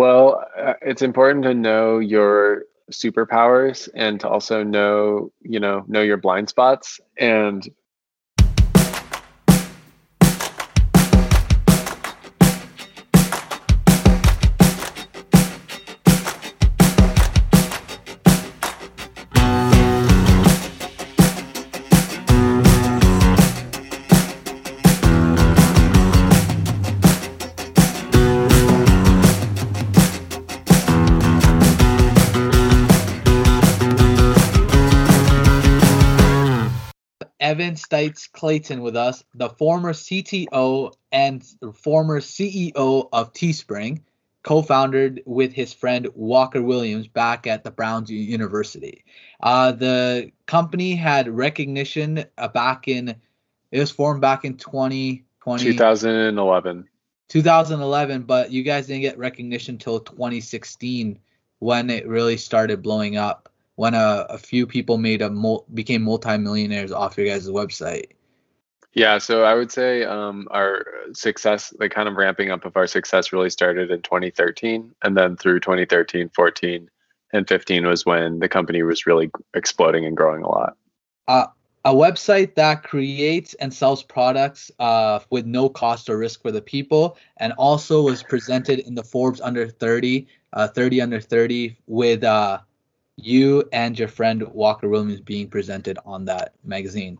Well, uh, it's important to know your superpowers and to also know, you know, know your blind spots. And Stites Clayton with us, the former CTO and former CEO of Teespring, co-founded with his friend Walker Williams back at the Browns University. Uh, the company had recognition uh, back in it was formed back in 2020 2011 2011 but you guys didn't get recognition until 2016 when it really started blowing up when a, a few people made a mul- became multimillionaires off your guys' website? Yeah, so I would say um, our success, the kind of ramping up of our success really started in 2013. And then through 2013, 14, and 15 was when the company was really exploding and growing a lot. Uh, a website that creates and sells products uh, with no cost or risk for the people, and also was presented in the Forbes Under 30, uh, 30 Under 30 with uh, you and your friend Walker Williams being presented on that magazine.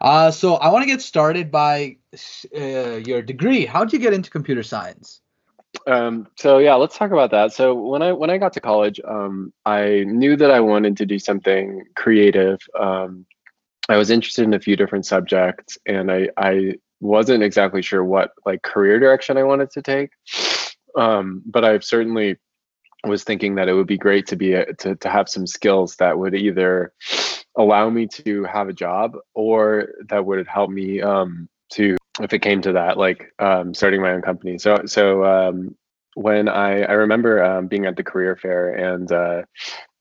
Uh, so I want to get started by uh, your degree. How did you get into computer science? Um, so yeah, let's talk about that. So when I when I got to college, um, I knew that I wanted to do something creative. Um, I was interested in a few different subjects, and I I wasn't exactly sure what like career direction I wanted to take. Um, but I've certainly was thinking that it would be great to be a, to to have some skills that would either allow me to have a job or that would help me um, to if it came to that like um, starting my own company. So so um, when I I remember um, being at the career fair and uh,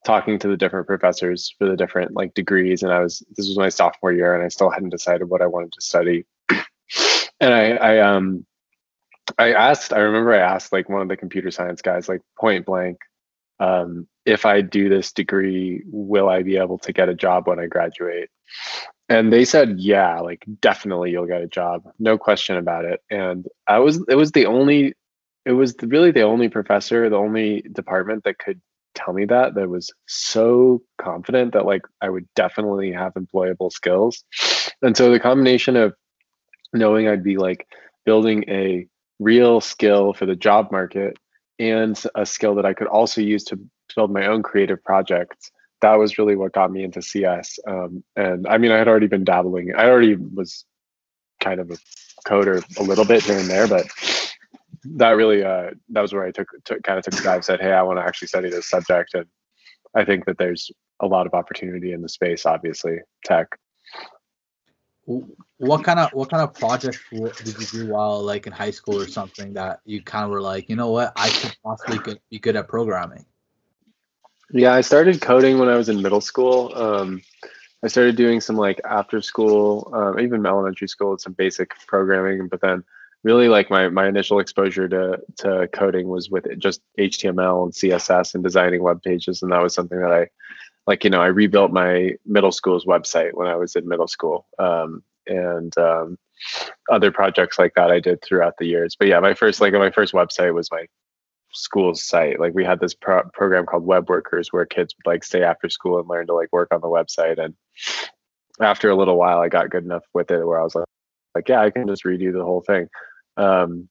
talking to the different professors for the different like degrees and I was this was my sophomore year and I still hadn't decided what I wanted to study. and I I um I asked, I remember I asked like one of the computer science guys, like point blank, um, if I do this degree, will I be able to get a job when I graduate? And they said, yeah, like definitely you'll get a job, no question about it. And I was, it was the only, it was really the only professor, the only department that could tell me that, that was so confident that like I would definitely have employable skills. And so the combination of knowing I'd be like building a real skill for the job market and a skill that I could also use to build my own creative projects. That was really what got me into CS. Um, and I mean, I had already been dabbling. I already was kind of a coder a little bit here and there, but that really uh, that was where I took, took kind of took a dive. Said, "Hey, I want to actually study this subject," and I think that there's a lot of opportunity in the space. Obviously, tech what kind of what kind of projects did you do while like in high school or something that you kind of were like, you know what, I could possibly be good at programming? Yeah, I started coding when I was in middle school. Um, I started doing some like after school, um, even elementary school, some basic programming. But then, really, like my my initial exposure to to coding was with just HTML and CSS and designing web pages, and that was something that I like you know i rebuilt my middle school's website when i was in middle school um, and um, other projects like that i did throughout the years. But yeah my first like my first website was my school's site. Like we had this pro- program called web workers where kids would like stay after school and learn to like work on the website. And after a little while i got good enough with it where i was like like yeah i can just redo the whole thing. Um,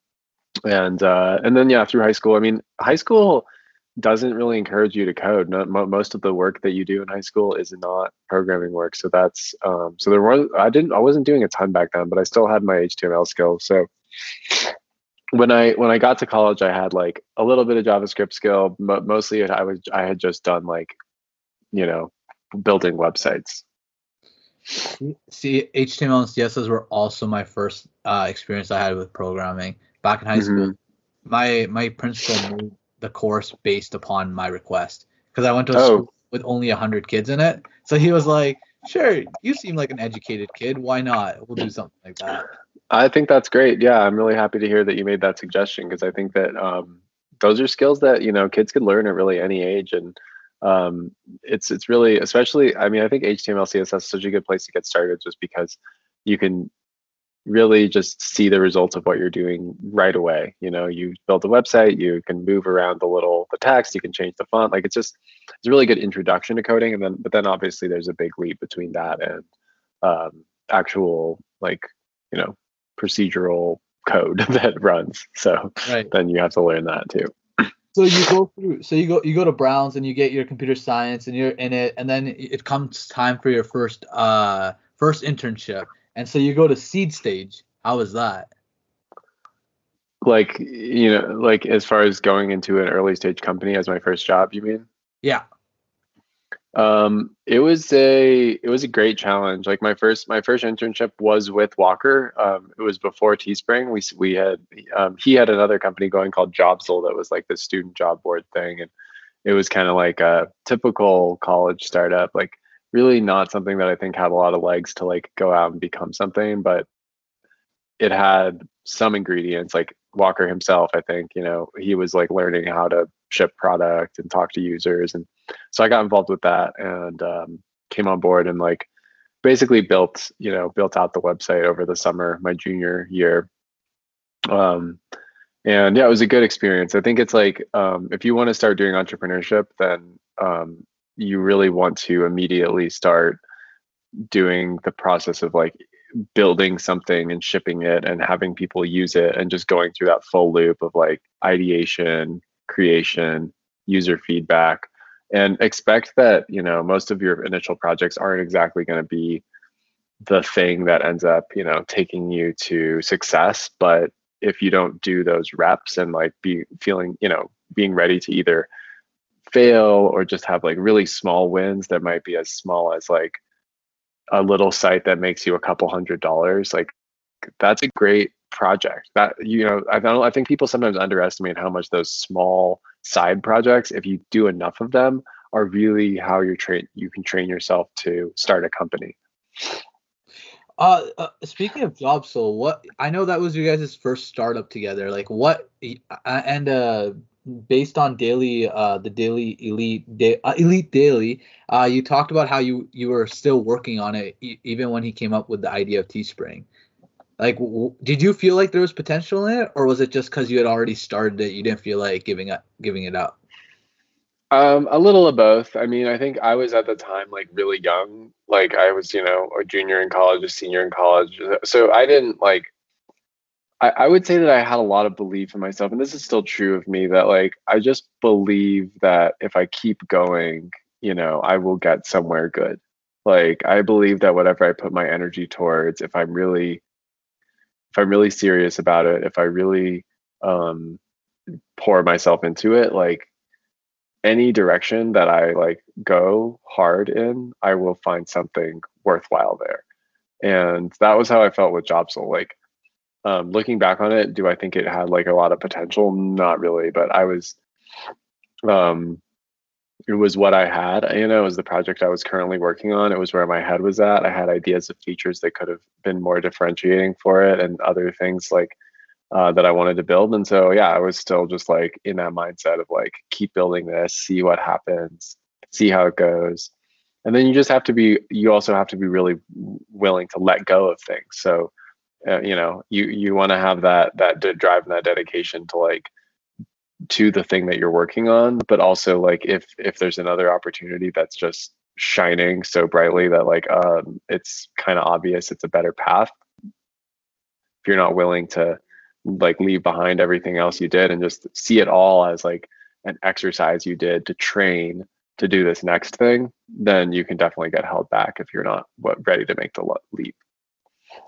and uh, and then yeah through high school i mean high school doesn't really encourage you to code. Not, most of the work that you do in high school is not programming work. So that's um, so there was I didn't I wasn't doing a ton back then, but I still had my HTML skills. So when I when I got to college, I had like a little bit of JavaScript skill, but mostly I was I had just done like you know building websites. See, HTML and CSS were also my first uh, experience I had with programming back in high mm-hmm. school. My my principal the course based upon my request because I went to a oh. school with only 100 kids in it. So he was like, sure, you seem like an educated kid. Why not? We'll do something like that. I think that's great. Yeah, I'm really happy to hear that you made that suggestion because I think that um, those are skills that you know kids can learn at really any age and um, it's it's really especially i mean i think html css is such a good place to get started just because you can really just see the results of what you're doing right away. You know you build a website you can move around the little the text you can change the font. Like it's just it's a really good introduction to coding. And then but then obviously there's a big leap between that and um, actual like you know procedural code that runs. So right. then you have to learn that too. So you go through so you go you go to browns and you get your computer science and you're in it. And then it comes time for your first uh first internship and so you go to seed stage how was that like you know like as far as going into an early stage company as my first job you mean yeah um, it was a it was a great challenge. Like my first my first internship was with Walker. Um, it was before Teespring. We we had um, he had another company going called Jobzle that was like the student job board thing, and it was kind of like a typical college startup. Like really not something that I think had a lot of legs to like go out and become something, but it had some ingredients like Walker himself. I think you know he was like learning how to ship product and talk to users and so i got involved with that and um, came on board and like basically built you know built out the website over the summer my junior year um, and yeah it was a good experience i think it's like um, if you want to start doing entrepreneurship then um, you really want to immediately start doing the process of like building something and shipping it and having people use it and just going through that full loop of like ideation creation, user feedback, and expect that you know most of your initial projects aren't exactly going to be the thing that ends up you know taking you to success but if you don't do those reps and like be feeling you know being ready to either fail or just have like really small wins that might be as small as like a little site that makes you a couple hundred dollars like that's a great project that you know I don't I think people sometimes underestimate how much those small side projects if you do enough of them are really how you're train you can train yourself to start a company. Uh, uh, speaking of Jobzle, what I know that was you guys' first startup together. Like what and uh based on daily uh the daily elite da- uh, elite daily uh you talked about how you you were still working on it e- even when he came up with the idea of teespring like, w- did you feel like there was potential in it, or was it just because you had already started it, you didn't feel like giving up, giving it up? Um, a little of both. I mean, I think I was at the time like really young. Like I was, you know, a junior in college, a senior in college. So I didn't like. I, I would say that I had a lot of belief in myself, and this is still true of me. That like I just believe that if I keep going, you know, I will get somewhere good. Like I believe that whatever I put my energy towards, if I'm really if I'm really serious about it, if I really um, pour myself into it, like any direction that I like go hard in, I will find something worthwhile there. And that was how I felt with Jobzle. Like um, looking back on it, do I think it had like a lot of potential? Not really, but I was um, it was what I had. You know, it was the project I was currently working on. It was where my head was at. I had ideas of features that could have been more differentiating for it, and other things like uh, that I wanted to build. And so, yeah, I was still just like in that mindset of like keep building this, see what happens, see how it goes, and then you just have to be. You also have to be really willing to let go of things. So, uh, you know, you you want to have that that drive and that dedication to like to the thing that you're working on but also like if if there's another opportunity that's just shining so brightly that like um it's kind of obvious it's a better path if you're not willing to like leave behind everything else you did and just see it all as like an exercise you did to train to do this next thing then you can definitely get held back if you're not what, ready to make the leap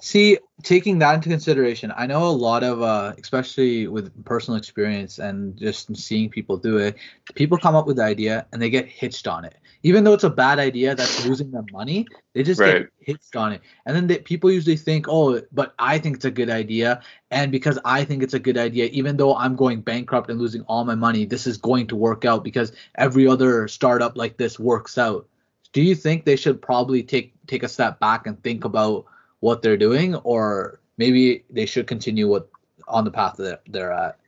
See, taking that into consideration, I know a lot of, uh, especially with personal experience and just seeing people do it, people come up with the idea and they get hitched on it. Even though it's a bad idea that's losing them money, they just right. get hitched on it. And then they, people usually think, oh, but I think it's a good idea. And because I think it's a good idea, even though I'm going bankrupt and losing all my money, this is going to work out because every other startup like this works out. Do you think they should probably take take a step back and think about what they're doing, or maybe they should continue what on the path that they're at?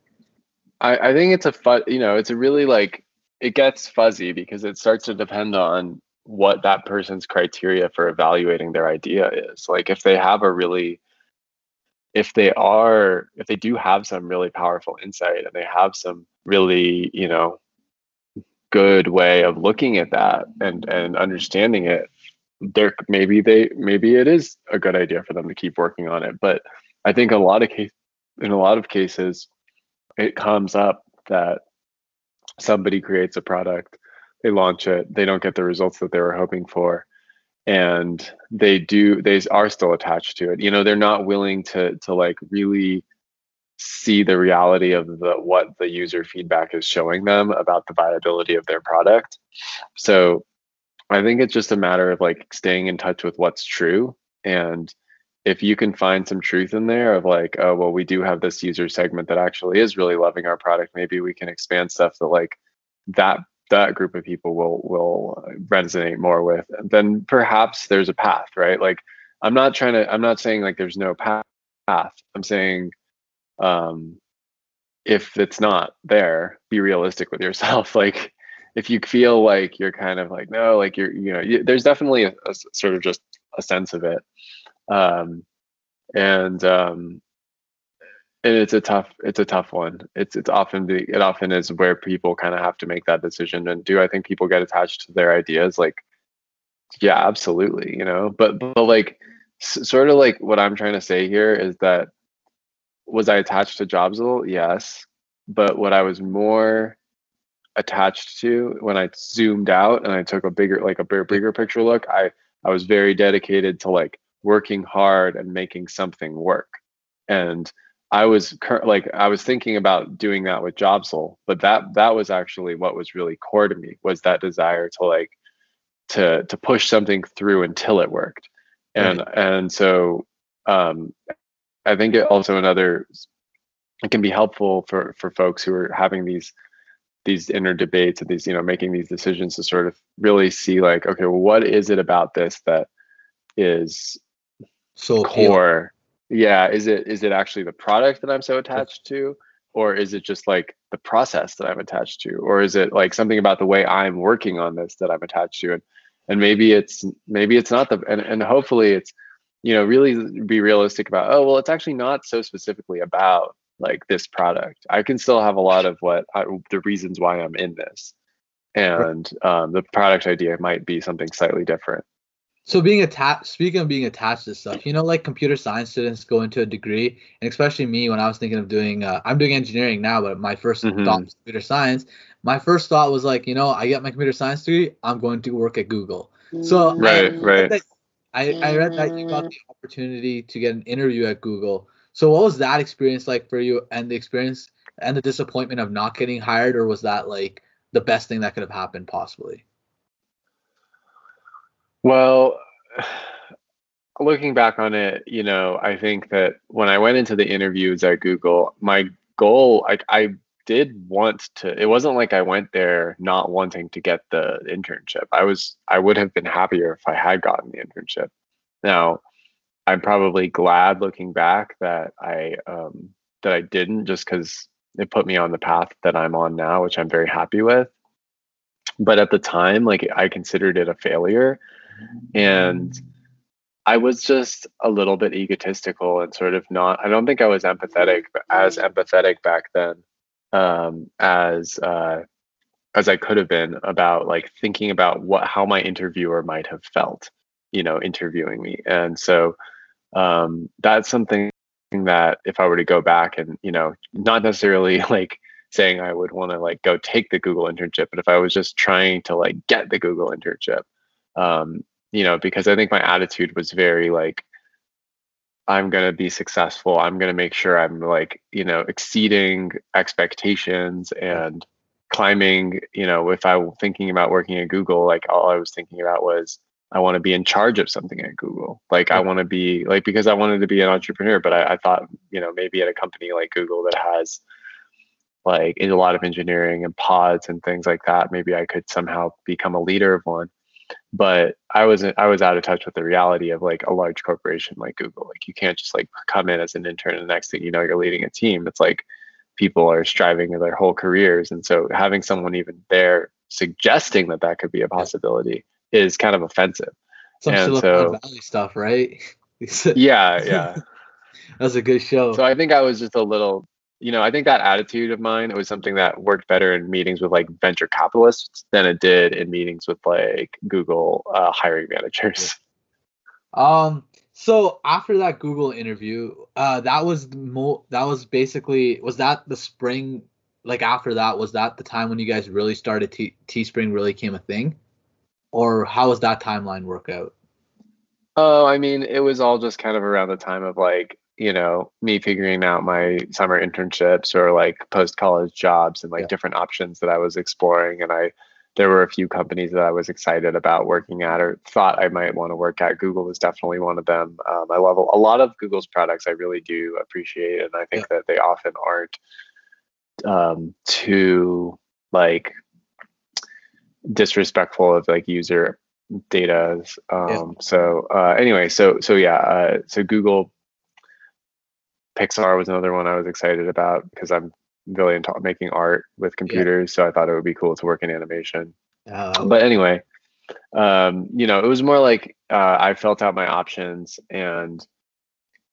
I, I think it's a fun, you know, it's a really like it gets fuzzy because it starts to depend on what that person's criteria for evaluating their idea is. Like if they have a really if they are if they do have some really powerful insight and they have some really, you know, good way of looking at that and and understanding it, there maybe they maybe it is a good idea for them to keep working on it. But I think a lot of case in a lot of cases it comes up that somebody creates a product, they launch it, they don't get the results that they were hoping for, and they do they are still attached to it. You know, they're not willing to to like really see the reality of the what the user feedback is showing them about the viability of their product. So I think it's just a matter of like staying in touch with what's true and if you can find some truth in there of like, oh, well, we do have this user segment that actually is really loving our product, maybe we can expand stuff that like that that group of people will will resonate more with, then perhaps there's a path, right? Like I'm not trying to I'm not saying like there's no path. I'm saying um if it's not there, be realistic with yourself. like if you feel like you're kind of like no, like you're you know, you, there's definitely a, a sort of just a sense of it um, and um, and it's a tough it's a tough one. It's it's often the it often is where people kind of have to make that decision. And do I think people get attached to their ideas? Like, yeah, absolutely. You know, but but like s- sort of like what I'm trying to say here is that was I attached to Jobzle? Yes, but what I was more attached to when I zoomed out and I took a bigger like a bigger, bigger picture look, I I was very dedicated to like working hard and making something work. And I was like I was thinking about doing that with Jobzle, but that that was actually what was really core to me was that desire to like to to push something through until it worked. And right. and so um I think it also another it can be helpful for for folks who are having these these inner debates and these you know making these decisions to sort of really see like okay well what is it about this that is so core? Yeah is it is it actually the product that i'm so attached to or is it just like the process that i'm attached to? Or is it like something about the way i'm working on this that i'm attached to? And and maybe it's maybe it's not the and, and hopefully it's you know really be realistic about oh well it's actually not so specifically about like this product i can still have a lot of what I, the reasons why i'm in this and um, the product idea might be something slightly different so being attached, speaking of being attached to stuff, you know, like computer science students go into a degree, and especially me when I was thinking of doing, uh, I'm doing engineering now, but my 1st mm-hmm. thought was computer science. My first thought was like, you know, I get my computer science degree, I'm going to work at Google. So right, I, right. I, I read that you got the opportunity to get an interview at Google. So what was that experience like for you, and the experience and the disappointment of not getting hired, or was that like the best thing that could have happened possibly? Well, looking back on it, you know, I think that when I went into the interviews at Google, my goal, I, I did want to, it wasn't like I went there not wanting to get the internship. I was, I would have been happier if I had gotten the internship. Now, I'm probably glad looking back that I, um, that I didn't just because it put me on the path that I'm on now, which I'm very happy with. But at the time, like I considered it a failure and I was just a little bit egotistical and sort of not, I don't think I was empathetic, as empathetic back then um, as, uh, as I could have been about like thinking about what, how my interviewer might have felt, you know, interviewing me. And so um, that's something that if I were to go back and, you know, not necessarily like saying I would want to like go take the Google internship, but if I was just trying to like get the Google internship, um, you know, because I think my attitude was very like, I'm going to be successful. I'm going to make sure I'm like, you know, exceeding expectations and climbing, you know, if I was thinking about working at Google, like all I was thinking about was I want to be in charge of something at Google. Like I want to be like, because I wanted to be an entrepreneur, but I, I thought, you know, maybe at a company like Google that has like a lot of engineering and pods and things like that, maybe I could somehow become a leader of one but I was I was out of touch with the reality of like a large corporation like Google. Like you can't just like come in as an intern and the next thing you know you're leading a team. It's like people are striving their whole careers and so having someone even there suggesting that that could be a possibility is kind of offensive Some And Silicon so- Valley stuff, right? yeah yeah That's a good show. so i think i was just a little you know i think that attitude of mine it was something that worked better in meetings with like venture capitalists than it did in meetings with like google uh, hiring managers Um. So after that Google interview, uh, that was mo. That was basically was that the spring. Like after that, was that the time when you guys really started T Teespring really came a thing, or how was that timeline work out? Oh, I mean, it was all just kind of around the time of like, you know, me figuring out my summer internships or like post college jobs and like Yeah. different options that I was exploring. And I, there were a few companies that I was excited about working at or thought I might want to work at. Google was definitely one of them. Um, I love a, a lot of Google's products. I really do appreciate, and I think that they often aren't um, too like disrespectful of like user data. Um, So uh, anyway, so so yeah, uh, so Google Pixar was another one I was excited about because I'm really into making art with computers. So I thought it would be cool to work in animation. Uh, But anyway, um, you know, it was more like uh, I felt out my options and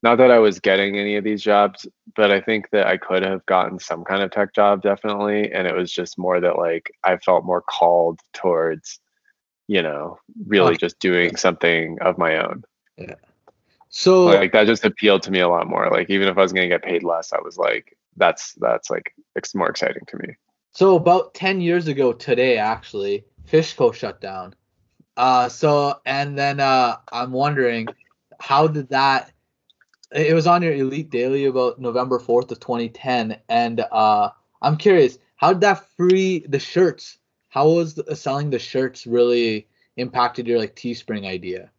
not that I was getting any of these jobs, but I think that I could have gotten some kind of tech job definitely. And it was just more that like I felt more called towards, you know, really Oh, just doing something of my own. Yeah. So Like that just appealed to me a lot more. Like even if I was going to get paid less, I was like, that's that's like it's more exciting to me. So about 10 years ago today, actually, Fishco shut down. Uh, so, and then uh, I'm wondering, how did that, it was on your Elite Daily about November 4th of 2010. And uh, I'm curious, how did that free the shirts? How was the, selling the shirts really impacted your like Teespring idea?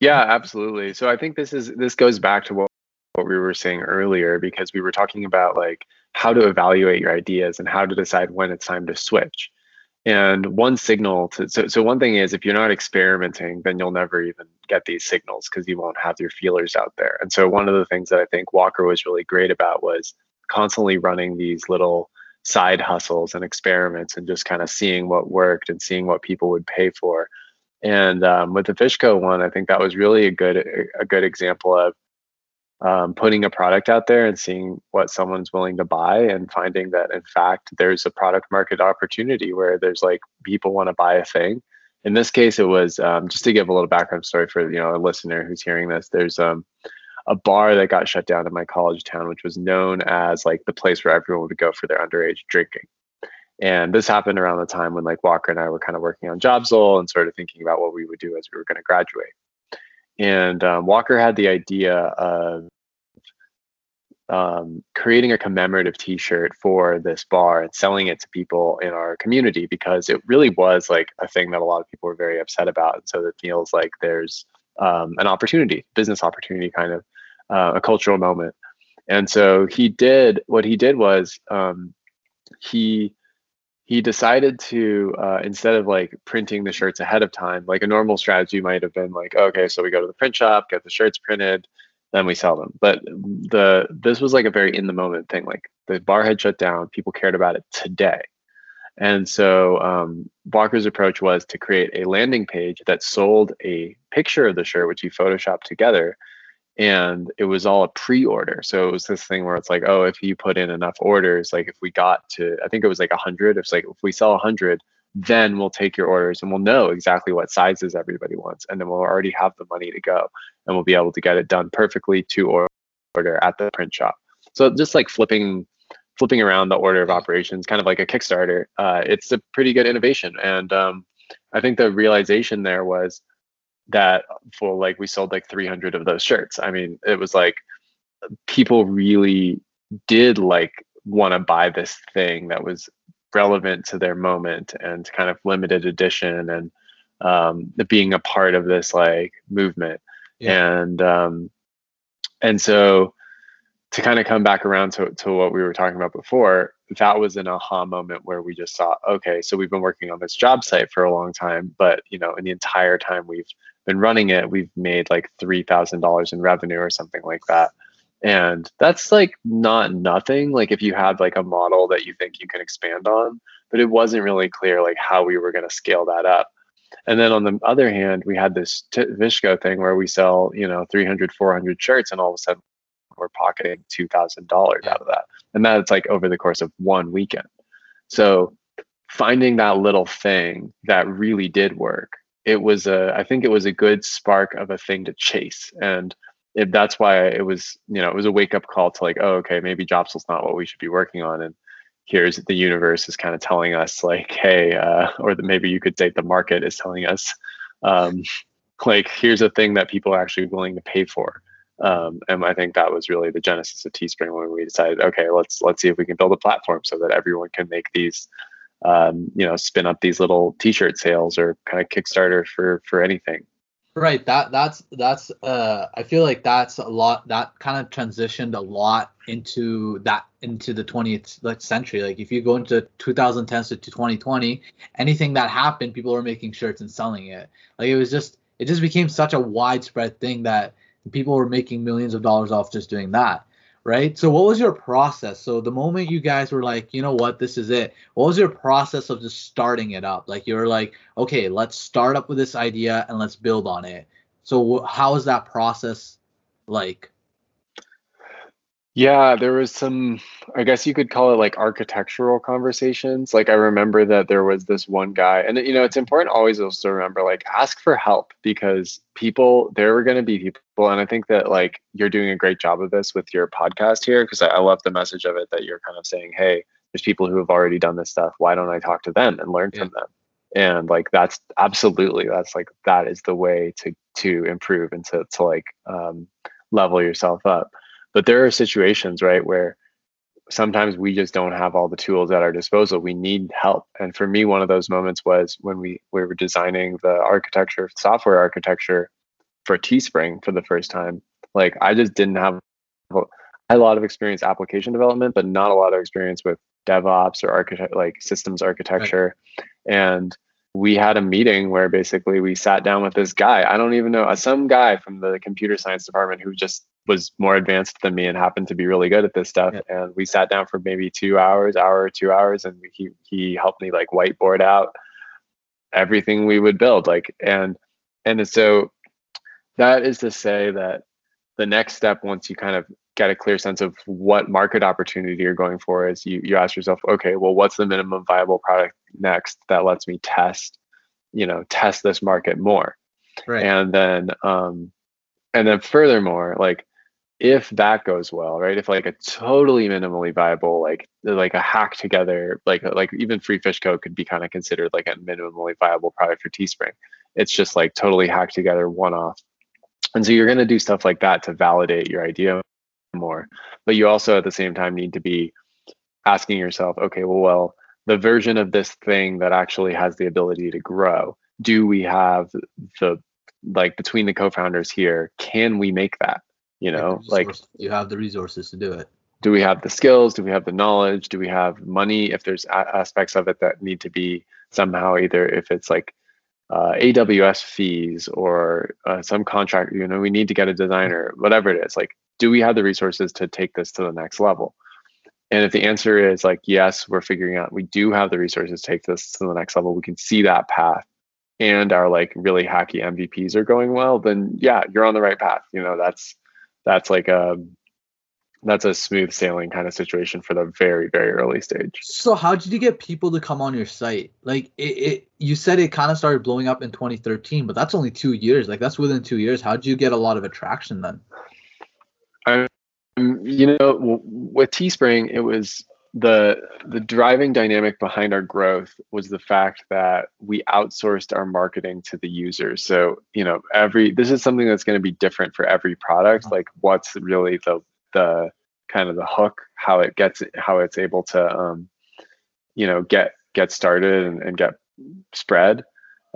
Yeah, absolutely. So I think this is this goes back to what what we were saying earlier because we were talking about like how to evaluate your ideas and how to decide when it's time to switch. And one signal to so so one thing is if you're not experimenting, then you'll never even get these signals because you won't have your feelers out there. And so one of the things that I think Walker was really great about was constantly running these little side hustles and experiments and just kind of seeing what worked and seeing what people would pay for. And um, with the Fishco one, I think that was really a good a good example of um, putting a product out there and seeing what someone's willing to buy and finding that in fact there's a product market opportunity where there's like people want to buy a thing. In this case, it was um, just to give a little background story for you know a listener who's hearing this. There's um, a bar that got shut down in my college town, which was known as like the place where everyone would go for their underage drinking. And this happened around the time when like Walker and I were kind of working on Jobzle and sort of thinking about what we would do as we were going to graduate. And um, Walker had the idea of um, creating a commemorative T-shirt for this bar and selling it to people in our community because it really was like a thing that a lot of people were very upset about. And so it feels like there's um, an opportunity, business opportunity, kind of uh, a cultural moment. And so he did what he did was um, he he decided to uh, instead of like printing the shirts ahead of time, like a normal strategy might have been like, okay, so we go to the print shop, get the shirts printed, then we sell them. But the this was like a very in the moment thing. Like the bar had shut down, people cared about it today. And so um, Walker's approach was to create a landing page that sold a picture of the shirt, which he photoshopped together, and it was all a pre-order. So it was this thing where it's like, oh, if you put in enough orders, like if we got to, I think it was like a hundred. It's like if we sell a hundred, then we'll take your orders and we'll know exactly what sizes everybody wants, and then we'll already have the money to go, and we'll be able to get it done perfectly to order at the print shop. So just like flipping flipping around the order of operations, kind of like a Kickstarter. Uh, it's a pretty good innovation, and um, I think the realization there was that for like we sold like 300 of those shirts. I mean, it was like people really did like want to buy this thing that was relevant to their moment and kind of limited edition and um, being a part of this like movement. Yeah. And um, and so to kind of come back around to, to what we were talking about before, that was an aha moment where we just saw, okay, so we've been working on this job site for a long time, but you know, in the entire time we've been running it, we've made like three thousand dollars in revenue or something like that. And that's like not nothing. Like if you had like a model that you think you can expand on, but it wasn't really clear like how we were going to scale that up. And then on the other hand, we had this t- Fishco thing where we sell, you know, 300, 400 shirts, and all of a sudden we're pocketing $2,000 out of that. And that's like over the course of one weekend. So finding that little thing that really did work, it was a, I think it was a good spark of a thing to chase. And that's why it was, you know, it was a wake up call to like, oh, okay, maybe Dropsell's not what we should be working on. And here's the universe is kind of telling us like, hey, uh, or the, maybe you could say the market is telling us, um, like, here's a thing that people are actually willing to pay for. Um, and I think that was really the genesis of Teespring when we decided, okay, let's let's see if we can build a platform so that everyone can make these, um, you know, spin up these little T-shirt sales or kind of Kickstarter for for anything. Right. That that's that's uh I feel like that's a lot that kind of transitioned a lot into that into the 20th century. Like if you go into 2010s to 2020, anything that happened, people were making shirts and selling it. Like it was just it just became such a widespread thing that people were making millions of dollars off just doing that right? So what was your process? So the moment you guys were like, you know what, this is it. What was your process of just starting it up? Like you were like, okay, let's start up with this idea and let's build on it. So how is that process like? Yeah, there was some, I guess you could call it like architectural conversations. Like I remember that there was this one guy, and you know, it's important always also to remember like ask for help because people, there were going to be people, and I think that like you're doing a great job of this with your podcast here because I, I love the message of it that you're kind of saying, hey, there's people who have already done this stuff. Why don't I talk to them and learn yeah. from them? And like that's absolutely that's like that is the way to to improve and to to like um, level yourself up but there are situations, right, where sometimes we just don't have all the tools at our disposal. We need help. And for me, one of those moments was when we, we were designing the architecture, software architecture for Teespring for the first time. Like I just didn't have a lot of experience application development, but not a lot of experience with DevOps or architect like systems architecture. Right. And we had a meeting where basically we sat down with this guy. I don't even know, uh, some guy from the computer science department who just was more advanced than me and happened to be really good at this stuff. Yeah. And we sat down for maybe two hours, hour or two hours, and he he helped me like whiteboard out everything we would build. Like and and so that is to say that the next step once you kind of get a clear sense of what market opportunity you're going for is you you ask yourself okay well what's the minimum viable product next that lets me test you know test this market more? Right. And then um and then furthermore like if that goes well right if like a totally minimally viable like like a hack together like like even free fish co could be kind of considered like a minimally viable product for teespring. It's just like totally hacked together one off and so you're going to do stuff like that to validate your idea more. But you also at the same time need to be asking yourself, okay, well, well, the version of this thing that actually has the ability to grow, do we have the like between the co-founders here, can we make that? You know, like you have the resources to do it. Do we have the skills? Do we have the knowledge? Do we have money? If there's a- aspects of it that need to be somehow either if it's like uh, AWS fees or uh, some contract, you know, we need to get a designer, whatever it is. Like, do we have the resources to take this to the next level? And if the answer is like, yes, we're figuring out we do have the resources to take this to the next level, we can see that path and our like really hacky MVPs are going well, then yeah, you're on the right path. You know, that's that's like a that's a smooth sailing kind of situation for the very very early stage. So how did you get people to come on your site? Like it, it you said it kind of started blowing up in 2013 but that's only two years. Like that's within two years. How did you get a lot of attraction then um, you know with teespring it was the the driving dynamic behind our growth was the fact that we outsourced our marketing to the users so you know every this is something that's going to be different for every product uh-huh. like what's really the the kind of the hook, how it gets how it's able to um, you know get get started and, and get spread.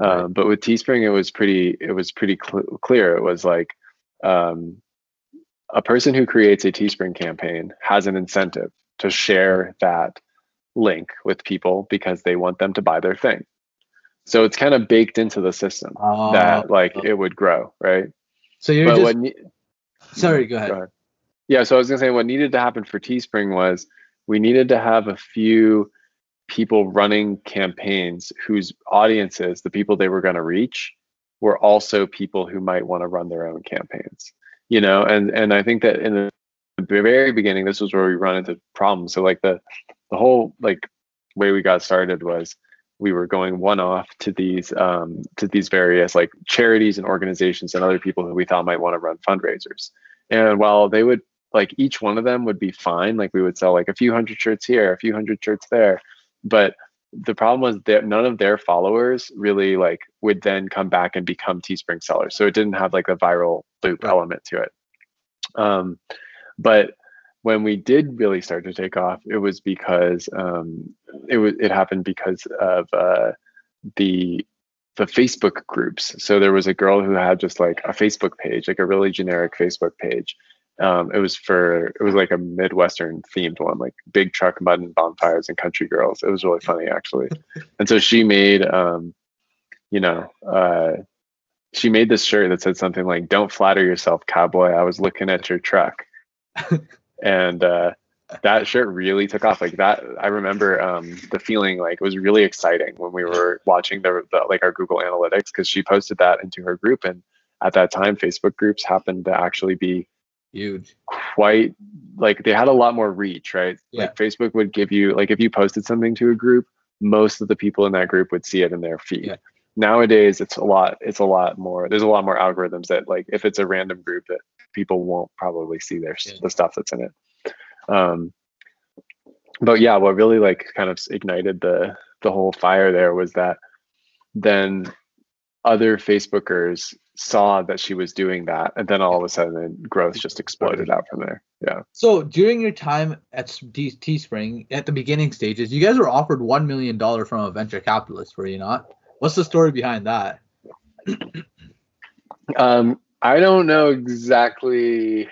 Um. But with Teespring, it was pretty it was pretty cl- clear. It was like um, a person who creates a Teespring campaign has an incentive to share that link with people because they want them to buy their thing. So it's kind of baked into the system uh, that like it would grow, right? So you're but just you, sorry, go ahead. Go ahead. yeah, so I was gonna say what needed to happen for Teespring was we needed to have a few people running campaigns whose audiences, the people they were going to reach, were also people who might want to run their own campaigns. You know, and and I think that in the very beginning, this was where we run into problems. So like the the whole like way we got started was we were going one off to these um, to these various like charities and organizations and other people who we thought might want to run fundraisers. And while they would like each one of them would be fine. Like we would sell like a few hundred shirts here, a few hundred shirts there. But the problem was that none of their followers really like would then come back and become Teespring sellers. So it didn't have like a viral loop right. element to it. Um, but when we did really start to take off, it was because um, it was it happened because of uh, the the Facebook groups. So there was a girl who had just like a Facebook page, like a really generic Facebook page, um, it was for it was like a midwestern themed one, like big truck mud and bonfires and country girls. It was really funny actually. and so she made, um, you know, uh, she made this shirt that said something like "Don't flatter yourself, cowboy. I was looking at your truck," and uh, that shirt really took off. Like that, I remember um, the feeling like it was really exciting when we were watching the, the like our Google Analytics because she posted that into her group, and at that time, Facebook groups happened to actually be huge quite like they had a lot more reach right yeah. like facebook would give you like if you posted something to a group most of the people in that group would see it in their feed yeah. nowadays it's a lot it's a lot more there's a lot more algorithms that like if it's a random group that people won't probably see their yeah. the stuff that's in it um but yeah what really like kind of ignited the the whole fire there was that then other facebookers saw that she was doing that and then all of a sudden growth just exploded out from there. Yeah. So during your time at teespring at the beginning stages you guys were offered $1 million from a venture capitalist were you not? What's the story behind that? Um i don't know exactly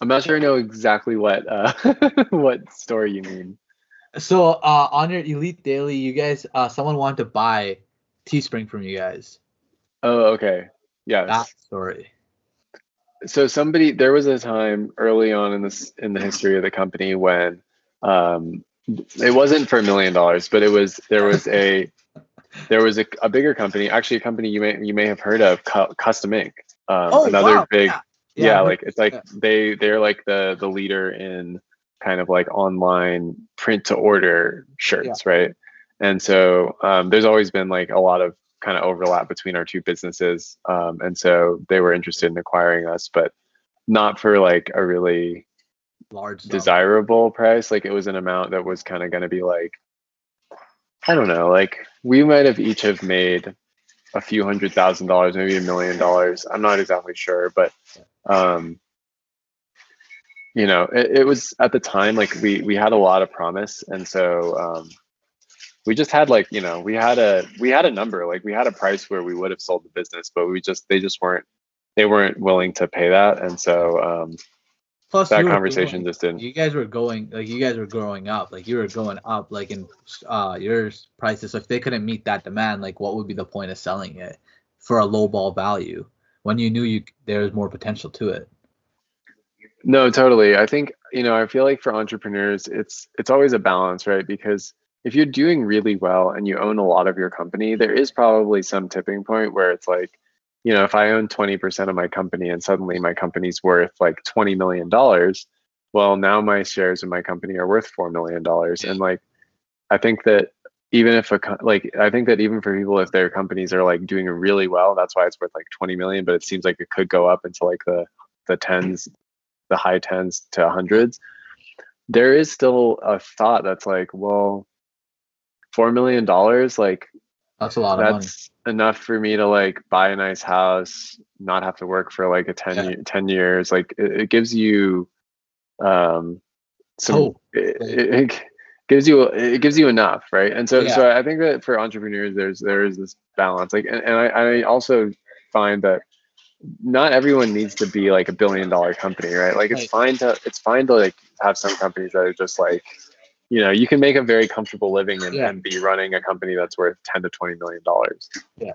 i'm not sure i know exactly what uh what story you mean. So uh on your elite daily you guys uh someone wanted to buy teespring from you guys Oh, okay. Yeah. That story. So somebody there was a time early on in this in the history of the company when um it wasn't for a million dollars, but it was there was a there was a, a bigger company, actually a company you may you may have heard of, Custom Ink. Um, oh, another wow. big yeah, yeah, yeah like it's like yeah. they they're like the the leader in kind of like online print to order shirts, right? And so um, there's always been like a lot of kind of overlap between our two businesses. Um, and so they were interested in acquiring us, but not for like a really large desirable price. Like it was an amount that was kind of going to be like, I don't know, like we might have each have made a few hundred thousand dollars, maybe a million dollars. I'm not exactly sure, but um, you know, it, it, was at the time like we we had a lot of promise, and so um, we just had like you know we had a we had a number like we had a price where we would have sold the business but we just they just weren't they weren't willing to pay that. And so um plus that conversation just didn't you guys were going like you guys were growing up like you were going up like in uh your prices. So if they couldn't meet that demand like what would be the point of selling it for a low ball value when you knew you there was more potential to it? No totally. I think you know i feel like for entrepreneurs it's it's always a balance right? Because if you're doing really well and you own a lot of your company, there is probably some tipping point where it's like, you know, if I own 20% of my company and suddenly my company's worth like $20 million, well, now my shares in my company are worth $4 million. And like, I think that even if a, like, I think that even for people, if their companies are like doing really well, that's why it's worth like 20 million, but it seems like it could go up into like the, the tens, the high tens to hundreds. There is still a thought that's like, well, four million dollars, like that's a lot of money. that's enough for me to like buy a nice house, not have to work for like a 10, yeah. 10 years. Like it, it, gives you um some oh, it, it, gives you it gives you enough, right? And so yeah. so I think that for entrepreneurs there's there is this balance. Like and, and I, I also find that not everyone needs to be like a billion dollar company, right? Like it's right. fine to it's fine to like have some companies that are just like you know you can make a very comfortable living and, yeah. and be running a company that's worth 10 to 20 million dollars yeah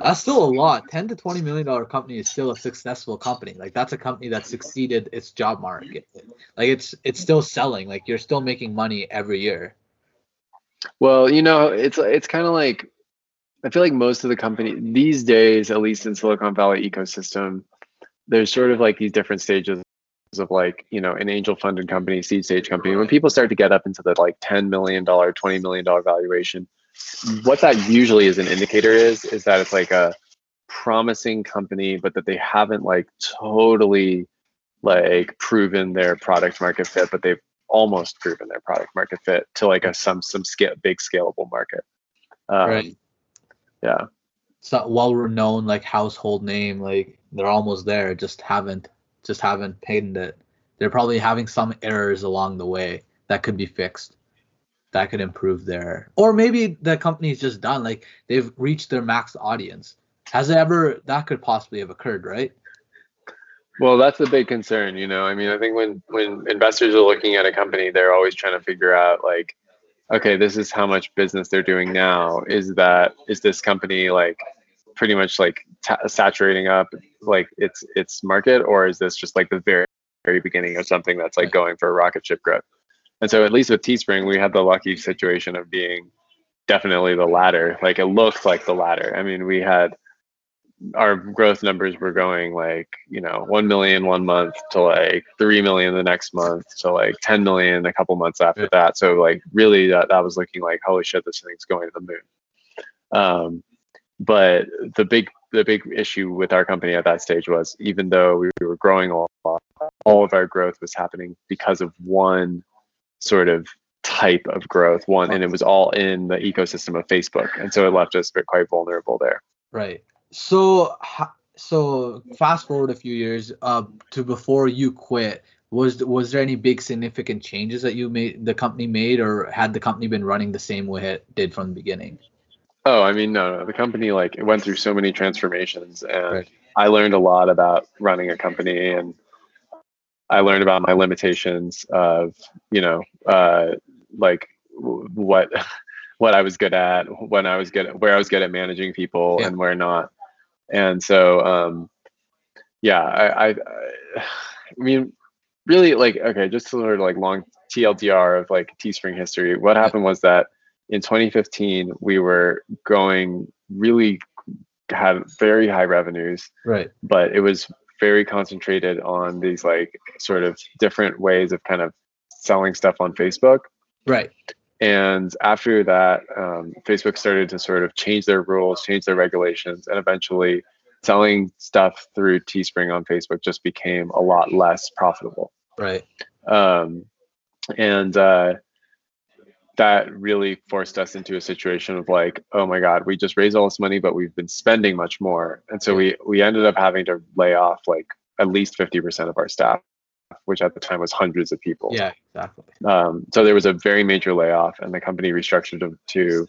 That's still a lot. Ten to twenty million dollar company is still a successful company. Like that's a company that succeeded its job market. Like it's it's still selling. Like you're still making money every year. Well, you know, it's it's kind of like I feel like most of the company these days, at least in Silicon Valley ecosystem, there's sort of like these different stages of like you know an angel funded company, seed stage company. When people start to get up into the like ten million dollar, twenty million dollar valuation, what that usually is an indicator is is that it's like a promising company, but that they haven't like totally like proven their product market fit, but they've almost proven their product market fit to like a some some scale big scalable market. Um, right. Yeah. So well renowned like household name, like they're almost there, just haven't just haven't painted it. They're probably having some errors along the way that could be fixed. That could improve their or maybe the company's just done, like they've reached their max audience. Has it ever that could possibly have occurred, right? Well, that's a big concern, you know. I mean, I think when when investors are looking at a company, they're always trying to figure out like okay, this is how much business they're doing now. Is that is this company like pretty much like t- saturating up like its its market, or is this just like the very very beginning of something that's like going for a rocket ship growth? And so at least with Teespring, we had the lucky situation of being definitely the latter. Like it looked like the latter. I mean, we had our growth numbers were going like you know 1 million one month to like 3 million the next month to like 10 million a couple months after that so like really that, that was looking like holy shit this thing's going to the moon um, but the big the big issue with our company at that stage was even though we were growing a lot all of our growth was happening because of one sort of type of growth one and it was all in the ecosystem of facebook and so it left us quite vulnerable there right so, so fast forward a few years uh, to before you quit. Was was there any big significant changes that you made, the company made, or had the company been running the same way it did from the beginning? Oh, I mean, no, no. The company like it went through so many transformations, and right. I learned a lot about running a company, and I learned about my limitations of, you know, uh, like what what I was good at, when I was good at, where I was good at managing people, yeah. and where not and so um, yeah I, I, I mean really like okay just sort of like long tldr of like teespring history what happened was that in 2015 we were going really had very high revenues right but it was very concentrated on these like sort of different ways of kind of selling stuff on facebook right and after that, um, Facebook started to sort of change their rules, change their regulations, and eventually selling stuff through Teespring on Facebook just became a lot less profitable. Right. Um, and uh, that really forced us into a situation of like, oh my God, we just raised all this money, but we've been spending much more. And so we we ended up having to lay off like at least 50% of our staff which at the time was hundreds of people. Yeah, exactly. Um, so there was a very major layoff, and the company restructured to, to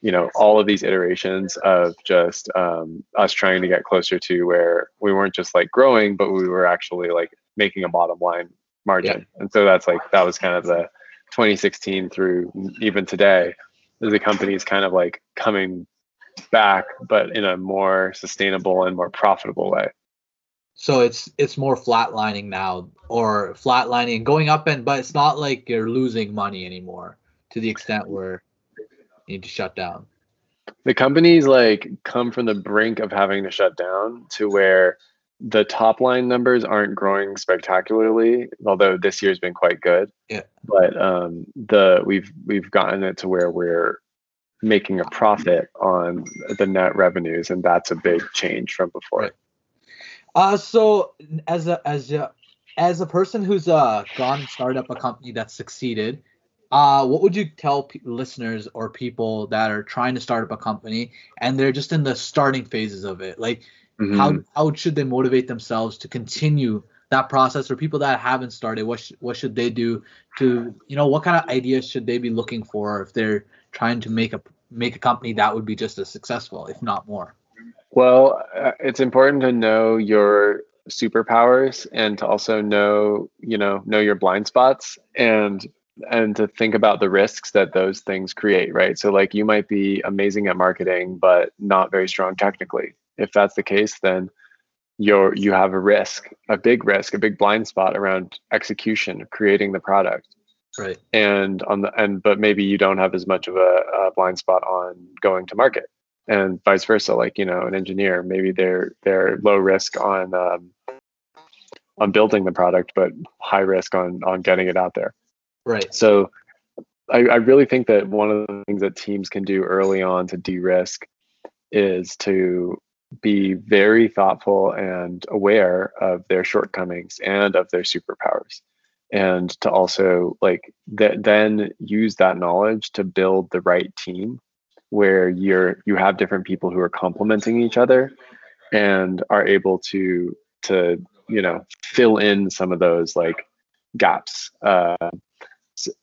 you know, all of these iterations of just um, us trying to get closer to where we weren't just like growing, but we were actually like making a bottom line margin. Yeah. And so that's like that was kind of the 2016 through even today. The company is kind of like coming back, but in a more sustainable and more profitable way. So it's it's more flatlining now, or flatlining, and going up and but it's not like you're losing money anymore to the extent where you need to shut down. The companies like come from the brink of having to shut down to where the top line numbers aren't growing spectacularly, although this year's been quite good. Yeah. But um, the we've we've gotten it to where we're making a profit on the net revenues, and that's a big change from before. Right. Uh, so as a as a as a person who's uh gone and started up a company that's succeeded, uh, what would you tell p- listeners or people that are trying to start up a company and they're just in the starting phases of it? Like, mm-hmm. how how should they motivate themselves to continue that process? Or people that haven't started, what sh- what should they do to you know what kind of ideas should they be looking for if they're trying to make a make a company that would be just as successful, if not more? Well, uh, it's important to know your superpowers and to also know, you know, know your blind spots. And and to think about the risks that those things create, right? So like you might be amazing at marketing but not very strong technically. If that's the case, then you're you have a risk, a big risk, a big blind spot around execution, creating the product. Right. And on the and but maybe you don't have as much of a, a blind spot on going to market, and vice versa. Like you know, an engineer maybe they're they're low risk on um, on building the product, but high risk on on getting it out there. Right. So I, I really think that one of the things that teams can do early on to de-risk is to be very thoughtful and aware of their shortcomings and of their superpowers. And to also like th- then use that knowledge to build the right team where you're you have different people who are complementing each other and are able to to you know fill in some of those like gaps uh,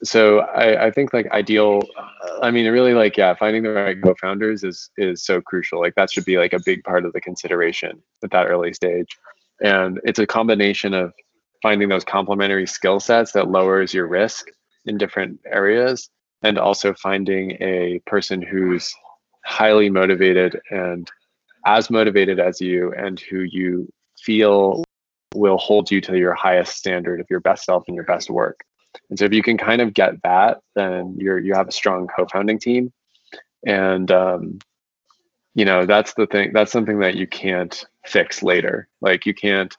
so I, I think like ideal i mean really like yeah finding the right co-founders is is so crucial. Like that should be like a big part of the consideration at that early stage. And it's a combination of finding those complementary skill sets that lowers your risk in different areas and also finding a person who's highly motivated and as motivated as you and who you feel will hold you to your highest standard of your best self and your best work and so if you can kind of get that, then you're you have a strong co-founding team. And um, you know, that's the thing, that's something that you can't fix later. Like you can't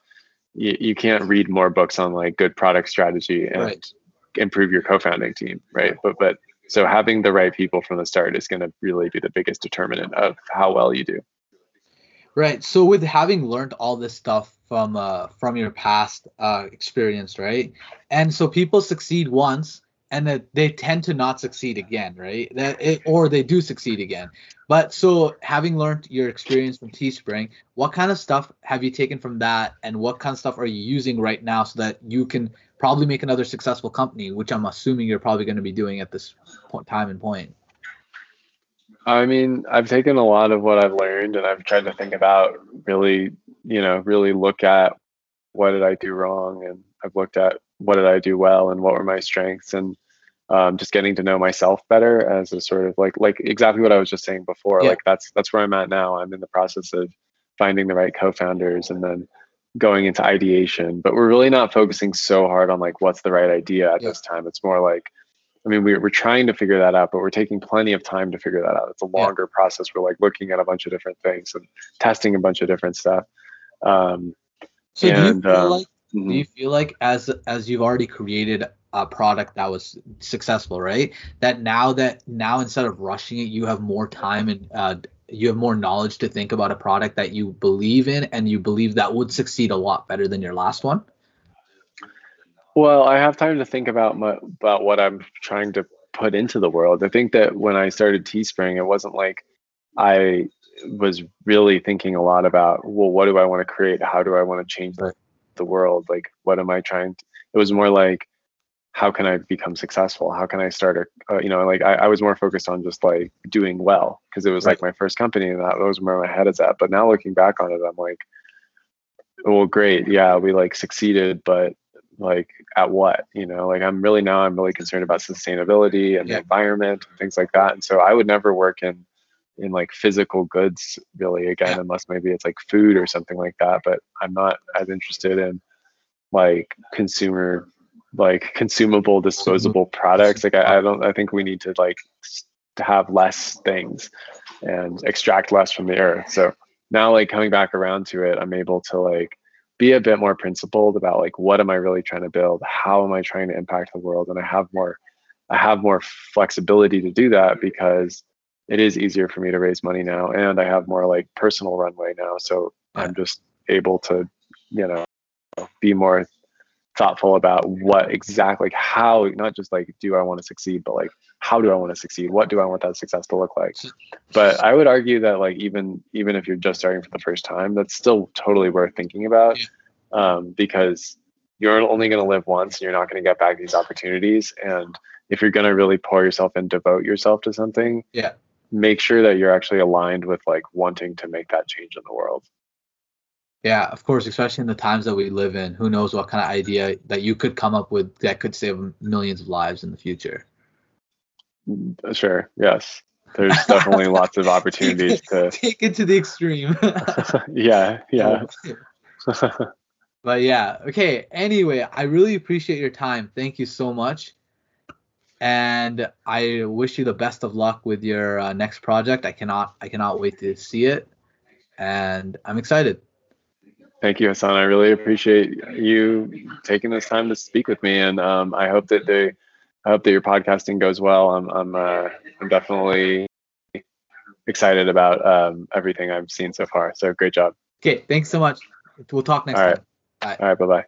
you, you can't read more books on like good product strategy and right. improve your co-founding team, right? But but so having the right people from the start is going to really be the biggest determinant of how well you do. Right. So with having learned all this stuff from uh from your past uh experience, right? And so people succeed once and that they tend to not succeed again, right? That it, or they do succeed again. But so having learned your experience from Teespring, what kind of stuff have you taken from that and what kind of stuff are you using right now so that you can probably make another successful company, which I'm assuming you're probably going to be doing at this point, time and point? I mean, I've taken a lot of what I've learned and I've tried to think about really, you know, really look at what did I do wrong and I've looked at what did I do well and what were my strengths and um, just getting to know myself better as a sort of like like exactly what I was just saying before. Yeah. Like that's that's where I'm at now. I'm in the process of finding the right co-founders and then going into ideation. But we're really not focusing so hard on like what's the right idea at yeah. this time. It's more like I mean, we're, we're trying to figure that out, but we're taking plenty of time to figure that out. It's a longer yeah. process. We're like looking at a bunch of different things and testing a bunch of different stuff. Um, so and, do you feel um, like mm-hmm. do you feel like as as you've already created a product that was successful, right? That now that now instead of rushing it, you have more time and uh, you have more knowledge to think about a product that you believe in and you believe that would succeed a lot better than your last one. Well, I have time to think about my, about what I'm trying to put into the world. I think that when I started Teespring, it wasn't like I was really thinking a lot about, well, what do I want to create? How do I want to change the, the world? Like, what am I trying to? It was more like, how can I become successful? How can I start a, uh, you know, like I, I, was more focused on just like doing well because it was right. like my first company and that was where my head is at. But now looking back on it, I'm like, well, great. Yeah, we like succeeded, but like at what you know like i'm really now i'm really concerned about sustainability and yeah. the environment and things like that and so i would never work in in like physical goods really again yeah. unless maybe it's like food or something like that but i'm not as interested in like consumer like consumable disposable products like I, I don't i think we need to like to have less things and extract less from the earth so now like coming back around to it i'm able to like be a bit more principled about like what am I really trying to build? How am I trying to impact the world? And I have more I have more flexibility to do that because it is easier for me to raise money now and I have more like personal runway now. So yeah. I'm just able to, you know, be more thoughtful about what exactly how not just like do I want to succeed, but like how do I want to succeed? What do I want that success to look like? But I would argue that like even even if you're just starting for the first time, that's still totally worth thinking about um, because you're only going to live once and you're not going to get back these opportunities. And if you're going to really pour yourself and devote yourself to something, yeah, make sure that you're actually aligned with like wanting to make that change in the world. Yeah, of course, especially in the times that we live in. Who knows what kind of idea that you could come up with that could save millions of lives in the future. Sure. Yes. There's definitely lots of opportunities take to take it to the extreme. Yeah, yeah. but yeah, okay. Anyway, I really appreciate your time. Thank you so much. And I wish you the best of luck with your uh, next project. I cannot I cannot wait to see it. And I'm excited. Thank you, Hassan. I really appreciate you taking this time to speak with me, and um, I hope that the I hope that your podcasting goes well. I'm I'm uh, I'm definitely excited about um, everything I've seen so far. So great job. Okay, thanks so much. We'll talk next All right. time. Bye. All right. Bye bye.